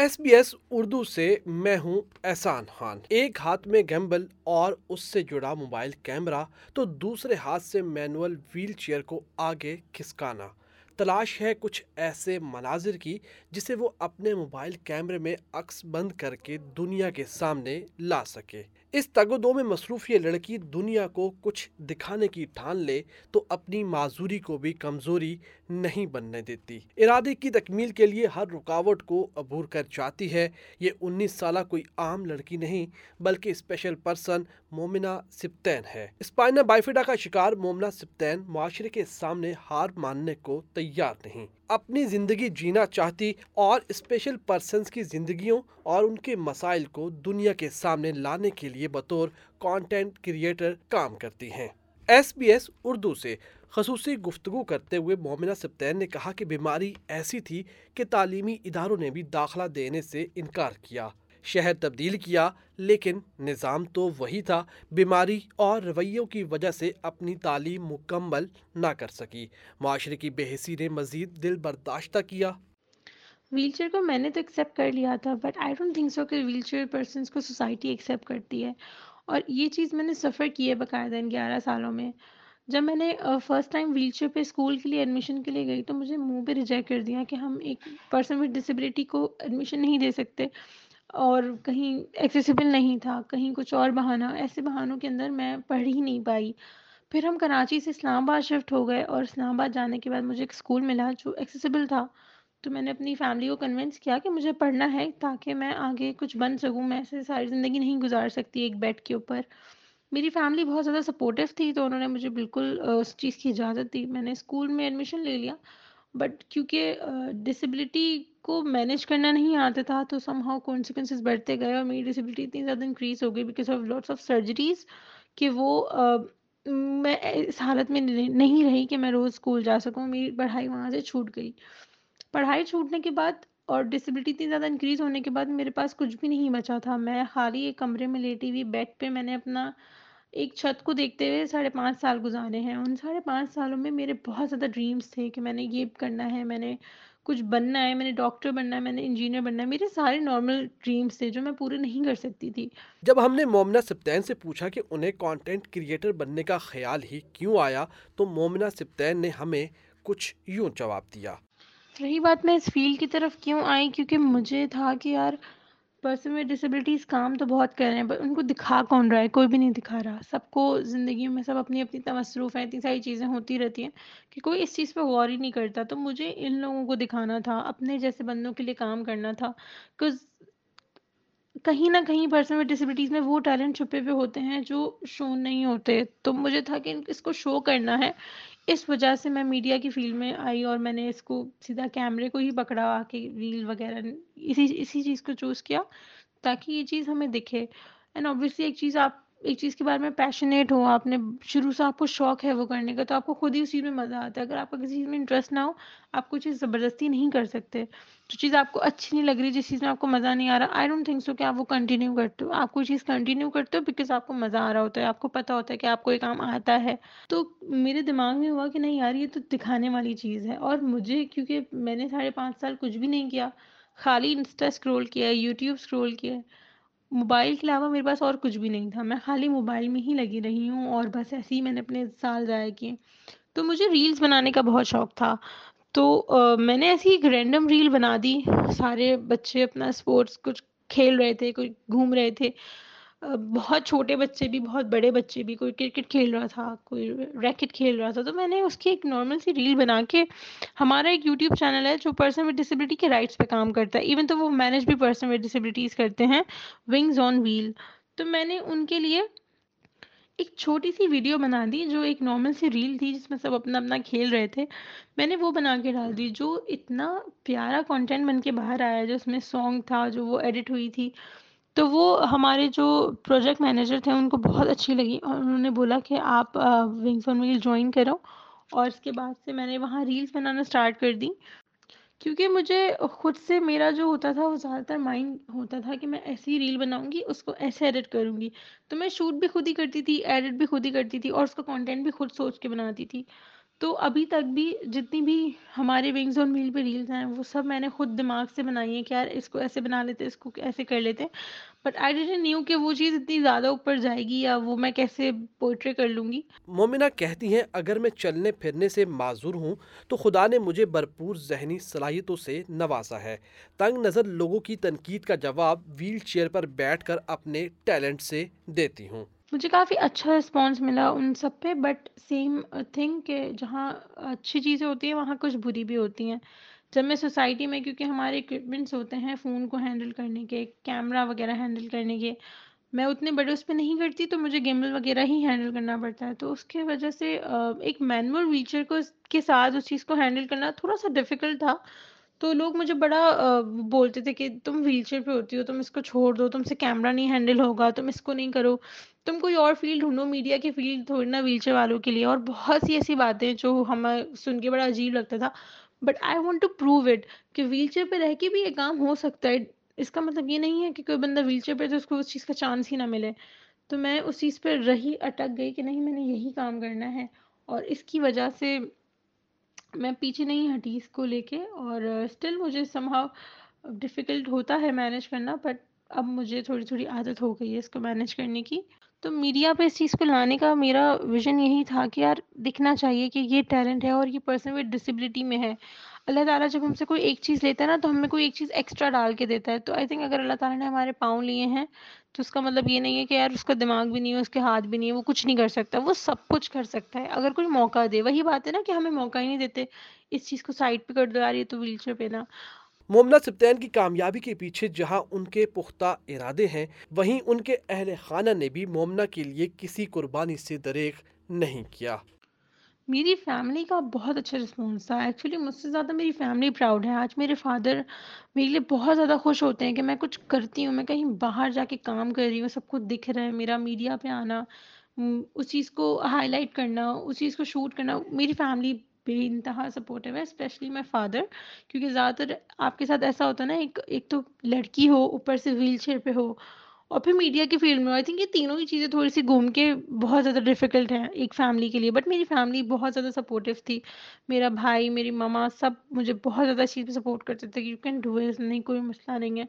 S B S Urdu سے میں ہوں احسان خان۔ ایک ہاتھ میں گیمبل اور اس سے جڑا موبائل کیمرہ، تو دوسرے ہاتھ سے مینول ویل چیئر کو آگے کھسکانا۔ تلاش ہے کچھ ایسے مناظر کی جسے وہ اپنے موبائل کیمرے میں عکس بند کر کے دنیا کے سامنے لا سکے۔ اس تگ و دو میں مصروف یہ لڑکی دنیا کو کچھ دکھانے کی ٹھان لے، تو اپنی معذوری کو بھی کمزوری نہیں بننے دیتی۔ ارادے کی تکمیل کے لیے ہر رکاوٹ کو عبور کر جاتی ہے۔ یہ انیس سالہ کوئی عام لڑکی نہیں، بلکہ اسپیشل پرسن مومنہ سپتین ہے۔ اسپائنا بائفیڈا کا شکار مومنہ سپتین معاشرے کے سامنے ہار ماننے کو تیار نہیں۔ اپنی زندگی جینا چاہتی اور اسپیشل پرسنز کی زندگیوں اور ان کے مسائل کو دنیا کے سامنے لانے کے لیے بطور کانٹینٹ کریٹر کام کرتی ہیں۔ ایس بی ایس اردو سے خصوصی گفتگو کرتے ہوئے مومنہ سپتین نے کہا کہ بیماری ایسی تھی کہ تعلیمی اداروں نے بھی داخلہ دینے سے انکار کیا۔ شہر تبدیل کیا، لیکن نظام تو وہی تھا، بیماری اور رویوں کی وجہ سے اپنی تعلیم مکمل نہ کر سکی۔ معاشرے کی بے حسی نے مزید دل برداشتہ کیا۔ ویل چیئر کو میں نے تو ایکسیپٹ کر لیا تھا but I don't think so کہ ویل چیئر پرسنس کو سوسائٹی ایکسیپٹ کرتی ہے۔ اور یہ چیز میں نے سفر کی ہے باقاعدہ ان گیارہ سالوں میں۔ جب میں نے فرسٹ ٹائم ویل چیئر پہ اسکول کے لیے ایڈمیشن کے لیے گئی تو مجھے منہ پہ ریجیکٹ کر دیا کہ ہم ایک پرسن وتھ ڈسیبلٹی کو ایڈمیشن نہیں دے سکتے اور کہیں ایکسیسیبل نہیں تھا، کہیں کچھ اور بہانہ، ایسے بہانوں کے اندر میں پڑھ ہی نہیں پائی۔ پھر ہم کراچی سے اسلام آباد شفٹ ہو گئے اور اسلام آباد جانے کے بعد مجھے ایک اسکول ملا جو ایکسیسیبل تھا۔ تو میں نے اپنی فیملی کو کنونس کیا کہ مجھے پڑھنا ہے تاکہ میں آگے کچھ بن سکوں۔ میں ایسے ساری زندگی نہیں گزار سکتی ایک بیڈ کے اوپر۔ میری فیملی بہت زیادہ سپورٹیو تھی تو انہوں نے مجھے بالکل اس چیز کی اجازت دی۔ میں نے اسکول میں ایڈمیشن لے لیا۔ بٹ کیونکہ ڈسیبلٹی کو مینیج کرنا نہیں آتا تھا تو سم ہاؤ کانسیکوینسز بڑھتے گئے اور میری ڈسیبلٹی اتنی زیادہ انکریز ہو گئی because of lots of surgeries کہ وہ میں اس حالت میں نہیں رہی کہ میں روز اسکول جا سکوں۔ میری پڑھائی وہاں سے چھوٹ گئی۔ پڑھائی چھوٹنے کے بعد اور ڈسیبلٹی اتنی زیادہ انکریز ہونے کے بعد میرے پاس کچھ بھی نہیں بچا تھا۔ میں خالی ایک کمرے میں لیٹی ہوئی بیڈ پہ میں نے اپنا ایک چھت کو دیکھتے ہوئے ساڑھے پانچ سال گزارے ہیں۔ ان ساڑھے پانچ سالوں میں میرے بہت زیادہ ڈریمس تھے کہ میں نے یہ کرنا ہے، میں نے کچھ بننا ہے، میں نے ڈاکٹر بننا ہے، میں نے انجینئر بننا ہے۔ میرے سارے نارمل ڈریمس تھے جو میں پورے نہیں کر سکتی تھی۔ جب ہم نے مومنہ سپتین سے پوچھا کہ انہیں کانٹینٹ کریٹر بننے کا خیال ہی کیوں آیا، تو مومنہ سپتین نے ہمیں کچھ یوں جواب دیا۔ رہی بات میں اس فیلڈ کی طرف کیوں آئی کیونکہ مجھے تھا کہ یار پرسن میں ڈسیبلٹیز کام تو بہت کر رہے ہیں بٹ ان کو دکھا کون رہا ہے؟ کوئی بھی نہیں دکھا رہا۔ سب کو زندگی میں سب اپنی اپنی مصروف ہیں، اتنی ساری چیزیں ہوتی رہتی ہیں کہ کوئی اس چیز پہ غور ہی نہیں کرتا۔ تو مجھے ان لوگوں کو دکھانا تھا، اپنے جیسے بندوں کے لیے کام کرنا تھا۔ بکاز کہیں نہ کہیں پرسن وتھ ڈسیبلٹیز میں وہ ٹیلنٹ چھپے ہوئے ہوتے ہیں جو شو نہیں ہوتے۔ تو مجھے تھا کہ اس کو شو کرنا ہے۔ اس وجہ سے میں میڈیا کی فیلڈ میں آئی اور میں نے اس کو سیدھا کیمرے کو ہی پکڑا آ کے ریل وغیرہ، اسی اسی چیز کو چوز کیا تاکہ یہ چیز ہمیں دکھے۔ اینڈ آبویسلی ایک چیز آپ ایک چیز کے بارے میں پیشنیٹ ہو آپ نے شروع سے آپ کو شوق ہے وہ کرنے کا، تو آپ کو خود ہی اس چیز میں مزہ آتا ہے۔ اگر آپ کو کسی چیز میں انٹرسٹ نہ ہو، آپ کو چیز زبردستی نہیں کر سکتے۔ جو چیز آپ کو اچھی نہیں لگ رہی، جس چیز میں آپ کو مزہ نہیں آ رہا آئی ڈونٹ تھنک سو کہ آپ وہ کنٹینیو کرتے ہو۔ آپ کوئی چیز کنٹینیو کرتے ہو بیکاز آپ کو مزہ آ رہا ہوتا ہے، آپ کو پتا ہوتا ہے کہ آپ کو یہ کام آتا ہے۔ تو میرے دماغ میں ہوا کہ نہیں یار، یہ تو دکھانے والی چیز ہے۔ اور مجھے، کیونکہ میں نے ساڑھے پانچ سال کچھ بھی نہیں کیا، خالی انسٹا اسکرول کیا ہے یوٹیوب اسکرول کیا۔ ہے موبائل کے علاوہ میرے پاس اور کچھ بھی نہیں تھا، میں خالی موبائل میں ہی لگی رہی ہوں اور بس ایسے ہی میں نے اپنے سال ضائع کیے۔ تو مجھے ریلز بنانے کا بہت شوق تھا۔ تو میں نے ایسی ایک رینڈم ریل بنا دی، سارے بچے اپنا اسپورٹس کچھ کھیل رہے تھے کچھ گھوم رہے تھے۔ بہت چھوٹے بچے بھی، بہت بڑے بچے بھی، کوئی کرکٹ کھیل رہا تھا، کوئی ریکٹ کھیل رہا تھا، تو میں نے اس کی ایک نارمل سی ریل بنا کے ہمارا ایک یوٹیوب چینل ہے جو پرسن ود ڈسیبلٹی کے رائٹس پہ کام کرتا ہے ایون تو وہ مینج بھی پرسن ود ڈسیبلٹیز کرتے ہیں ونگز آن ویل تو میں نے ان کے لیے ایک چھوٹی سی ویڈیو بنا دی جو ایک نارمل سی ریل تھی جس میں سب اپنا اپنا کھیل رہے تھے۔ میں نے وہ بنا کے ڈال دی جو اتنا پیارا کانٹینٹ بن کے باہر آیا، جو اس میں سانگ تھا، جو وہ ایڈٹ ہوئی تھی۔ تو وہ ہمارے جو پروجیکٹ مینیجر تھے ان کو بہت اچھی لگی اور انہوں نے بولا کہ آپ ونگس آن ویل جوائن کرو اور اس کے بعد سے میں نے وہاں ریلس بنانا اسٹارٹ کر دی کیونکہ مجھے خود سے میرا جو ہوتا تھا وہ زیادہ تر مائنڈ ہوتا تھا کہ میں ایسی ریل بناؤں گی، اس کو ایسے ایڈٹ کروں گی۔ تو میں شوٹ بھی خود ہی کرتی تھی ایڈٹ بھی خود ہی کرتی تھی اور اس کا کانٹینٹ بھی خود سوچ کے بناتی تھی۔ تو ابھی تک بھی جتنی بھی ہمارے ونگز آن ویل پہ ریلز ہیں، وہ سب میں نے خود دماغ سے بنائی ہیں کہ یار اس کو ایسے بنا لیتے، اس کو ایسے کر لیتے۔ بٹ آئی ڈیڈنٹ نیو کہ وہ چیز اتنی زیادہ اوپر جائے گی یا وہ میں کیسے پوئٹری کر لوں گی۔ مومنہ کہتی ہیں، اگر میں چلنے پھرنے سے معذور ہوں تو خدا نے مجھے بھرپور ذہنی صلاحیتوں سے نوازا ہے۔ تنگ نظر لوگوں کی تنقید کا جواب ویل چیئر پر بیٹھ کر اپنے ٹیلنٹ سے دیتی ہوں۔ مجھے کافی اچھا رسپانس ملا ان سب پہ بٹ سیم تھنگ کہ جہاں اچھی چیزیں ہوتی ہیں، وہاں کچھ بری بھی ہوتی ہیں۔ جب میں سوسائٹی میں، کیونکہ ہمارے اکوپمنٹس ہوتے ہیں فون کو ہینڈل کرنے کے کیمرہ وغیرہ ہینڈل کرنے کے، میں اتنے بڑے اس پہ نہیں کرتی تو مجھے گیمل وغیرہ ہی ہینڈل کرنا پڑتا ہے۔ تو اس کی وجہ سے ایک مینول ویچر کو، کے ساتھ اس چیز کو ہینڈل کرنا تھوڑا سا ڈیفیکلٹ تھا۔ تو لوگ مجھے بڑا بولتے تھے کہ تم ویل چیئر پہ ہوتی ہو، تم اس کو چھوڑ دو، تم سے کیمرہ نہیں ہینڈل ہوگا، تم اس کو نہیں کرو۔ تم کوئی اور فیلڈ ڈھونڈو میڈیا کی فیلڈ تھوڑی نا ویل چیئر والوں کے لیے۔ اور بہت سی ایسی باتیں جو ہمیں سن کے بڑا عجیب لگتا تھا۔ But I want to prove it کہ ویل چیئر پہ رہ کے بھی یہ کام ہو سکتا ہے۔ اس کا مطلب یہ نہیں ہے کہ کوئی بندہ ویل چیئر پہ تو اس کو اس چیز کا چانس ہی نہ ملے۔ تو میں اس چیز پہ رہی، اٹک گئی کہ نہیں، میں نے یہی کام کرنا ہے۔ اور اس کی وجہ سے میں پیچھے نہیں ہٹی اس کو لے کے اور اسٹل مجھے سمہاؤ ڈفیکلٹ ہوتا ہے مینیج کرنا بٹ اب مجھے تھوڑی تھوڑی عادت ہو گئی ہے اس کو مینیج کرنے کی۔ تو میڈیا پہ اس چیز کو لانے کا میرا ویژن یہی تھا کہ یار دکھنا چاہیے کہ یہ ٹیلنٹ ہے اور یہ پرسن وتھ ڈسیبلٹی میں ہے۔ اللہ تعالیٰ جب ہم سے کوئی ایک چیز لیتا ہے نا تو ہمیں کوئی ایک چیز ایکسٹرا ڈال کے دیتا ہے۔ تو آئی تھنک اگر اللہ تعالیٰ نے ہمارے پاؤں لیے ہیں تو اس کا مطلب یہ نہیں ہے کہ یار اس کا دماغ بھی نہیں ہے، اس کے ہاتھ بھی نہیں ہے، وہ کچھ نہیں کر سکتا، وہ سب کچھ کر سکتا ہے۔ اگر کوئی موقع دے، وہی بات ہے نا کہ ہمیں موقع ہی نہیں دیتے۔ اس چیز کو سائڈ پہ کر دو یار، یہ تو ویل چیئر پہ نا۔ مومنہ سبتین کی کامیابی کے پیچھے جہاں ان کے پختہ ارادے ہیں، وہیں ان کے اہل خانہ نے بھی مومنہ کے لیے کسی قربانی سے دریغ نہیں کیا۔ میری فیملی کا بہت اچھا رسپانس تھا۔ ایکچولی مجھ سے زیادہ میری فیملی پراؤڈ ہے۔ آج میرے فادر میرے لیے بہت زیادہ خوش ہوتے ہیں کہ میں کچھ کرتی ہوں، میں کہیں باہر جا کے کام کر رہی ہوں، سب کو دکھ رہا ہے، میرا میڈیا پہ آنا اس چیز کو ہائی لائٹ کرنا، اس چیز کو شوٹ کرنا، میری فیملی بے انتہا سپورٹیو ہے اسپیشلی مائی فادر کیونکہ زیادہ تر آپ کے ساتھ ایسا ہوتا ہے نا، ایک ایک تو لڑکی ہو، اوپر سے ویل چیئر پہ ہو، اور پھر میڈیا کی فیلڈ میں آئی تھنک یہ تینوں ہی چیزیں تھوڑی سی گھوم کے بہت زیادہ ڈیفیکلٹ ہیں ایک فیملی کے لیے۔ بٹ میری فیملی بہت زیادہ سپورٹیو تھی۔ میرا بھائی، میری مما سب مجھے بہت زیادہ چیز پہ سپورٹ کرتے تھے کہ یو کین ڈو ایز نہیں، کوئی مسئلہ نہیں ہے۔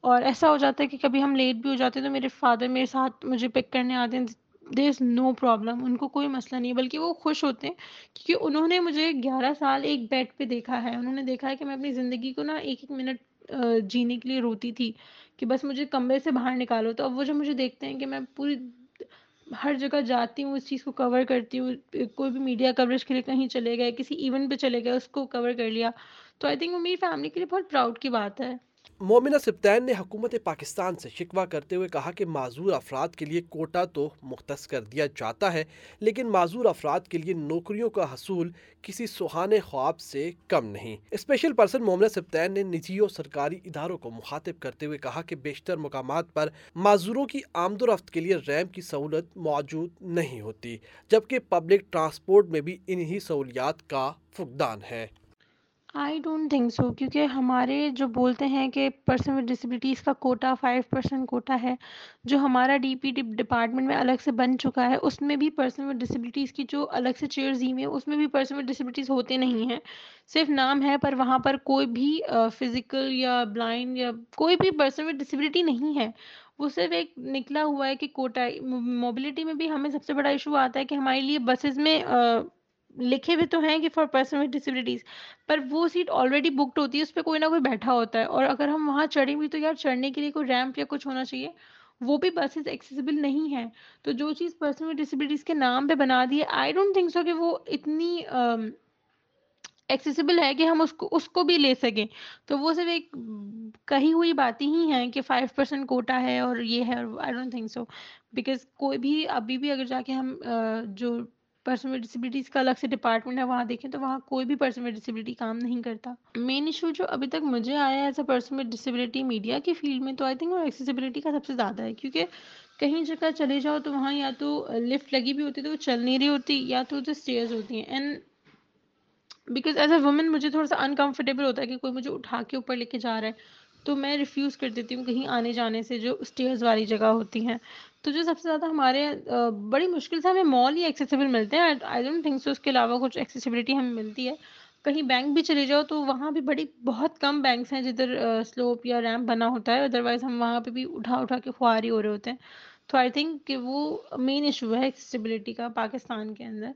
اور ایسا ہو جاتا ہے کہ کبھی ہم لیٹ بھی ہو جاتے ہیں تو میرے فادر میرے ساتھ مجھے پک کرنے آتے ہیں۔ دیر از نو پرابلم ان کو کوئی مسئلہ نہیں بلکہ وہ خوش ہوتے ہیں کیونکہ انہوں نے مجھے گیارہ سال ایک بیڈ پہ دیکھا ہے انہوں نے دیکھا ہے کہ میں اپنی زندگی کو نا ایک ایک منٹ جینے کے لیے روتی تھی کہ بس مجھے کمرے سے باہر نکالو تو اب وہ جو مجھے دیکھتے ہیں کہ میں پوری ہر جگہ جاتی ہوں اس چیز کو کور کرتی ہوں کوئی بھی میڈیا کوریج کے لیے کہیں چلے گئے کسی ایونٹ پہ چلے گئے اس کو کور کر لیا تو آئی تھنک وہ میری فیملی کے لیے بہت پراؤڈ کی بات ہے مومنہ سبتین نے حکومت پاکستان سے شکوہ کرتے ہوئے کہا کہ معذور افراد کے لیے کوٹا تو مختص کر دیا جاتا ہے، لیکن معذور افراد کے لیے نوکریوں کا حصول کسی سہانے خواب سے کم نہیں۔ اسپیشل پرسن مومنہ سبتین نے نجی و سرکاری اداروں کو مخاطب کرتے ہوئے کہا کہ بیشتر مقامات پر معذوروں کی آمد و رفت کے لیے ریمپ کی سہولت موجود نہیں ہوتی، جبکہ پبلک ٹرانسپورٹ میں بھی انہی سہولیات کا فقدان ہے۔ آئی ڈونٹ تھنک سو کیونکہ ہمارے جو بولتے ہیں کہ پرسن ود ڈسبلٹیز کا کوٹا فائیو پرسینٹ کوٹا ہے، جو ہمارا ڈی پی ڈی ڈپارٹمنٹ میں الگ سے بن چکا ہے، اس میں بھی پرسن ود ڈسبلٹیز کی جو الگ سے چیئرز دی ہیں، اس میں بھی پرسن ود ڈسبلٹیز ہوتے نہیں ہیں۔ صرف نام ہے، پر وہاں پر کوئی بھی فزیکل یا بلائنڈ یا کوئی بھی پرسن ود ڈسبلٹی نہیں ہے۔ وہ صرف ایک نکلا ہوا ہے کہ کوٹا موبلٹی میں بھی ہمیں سب سے بڑا ایشو آتا ہے کہ ہمارے لیے بسز میں لکھے ہوئے تو ہیں کہ فار پرسن ود ڈسبلٹیز پر وہ سیٹ آلریڈی بکڈ ہوتی ہے، اس پہ کوئی نہ کوئی بیٹھا ہوتا ہے۔ اور اگر ہم وہاں چڑھیں بھی تو یار چڑھنے کے لیے کوئی ریمپ یا کچھ ہونا چاہیے۔ وہ بھی بسز ایکسیسیبل نہیں ہے تو جو چیز پرسن ود ڈسبلٹیز کے نام پہ بنا دی ہے آئی ڈونٹ تھنک سو کہ وہ اتنی ایکسیسیبل ہے کہ ہم اس کو اس کو بھی لے سکیں۔ تو وہ صرف ایک کہی ہوئی باتیں ہی ہیں کہ فائیو پرسینٹ کوٹا ہے اور یہ ہے I don't think so because کوئی بھی، ابھی بھی اگر جا کے ہم جو پرسن ود ڈسبلٹیز کا الگ سے ڈپارٹمنٹ ہے، وہاں دیکھیں تو وہاں کوئی بھی پرسن ود ڈسبلٹی کام نہیں کرتا۔ مین ایشو جو ابھی تک مجھے آیا ہے as a person with disability media کی فیلڈ میں تو آئی تھنک وہ ایکسیسیبلٹی کا سب سے زیادہ ہے۔ کیونکہ کہیں جگہ چلے جاؤ تو وہاں یا تو لفٹ لگی بھی ہوتی ہے تو وہ چل نہیں رہی ہوتی یا تو ادھر اسٹیئرز ہوتی ہیں۔ And because as a woman مجھے تھوڑا سا انکمفرٹیبل ہوتا ہے کہ کوئی مجھے اٹھا کے اوپر لے کے جا رہا ہے۔ تو میں ریفیوز کر دیتی ہوں کہیں آنے جانے سے جو اسٹیئرز والی جگہ ہوتی ہیں۔ تو جو سب سے زیادہ ہمارے بڑی مشکل سے ہمیں مال ہی ایکسیسیبل ملتے ہیں۔ آئی ڈونٹ تھنک سو اس کے علاوہ کچھ ایکسیسیبلٹی ہمیں ملتی ہے۔ کہیں بینک بھی چلے جاؤ تو وہاں بھی بڑی، بہت کم بینکس ہیں جدھر سلوپ یا ریمپ بنا ہوتا ہے۔ ادروائز ہم وہاں پہ بھی اٹھا اٹھا کے خواری ہو رہے ہوتے ہیں۔ تو آئی تھنک کہ وہ مین ایشو ہے ایکسیسیبلٹی کا پاکستان کے اندر۔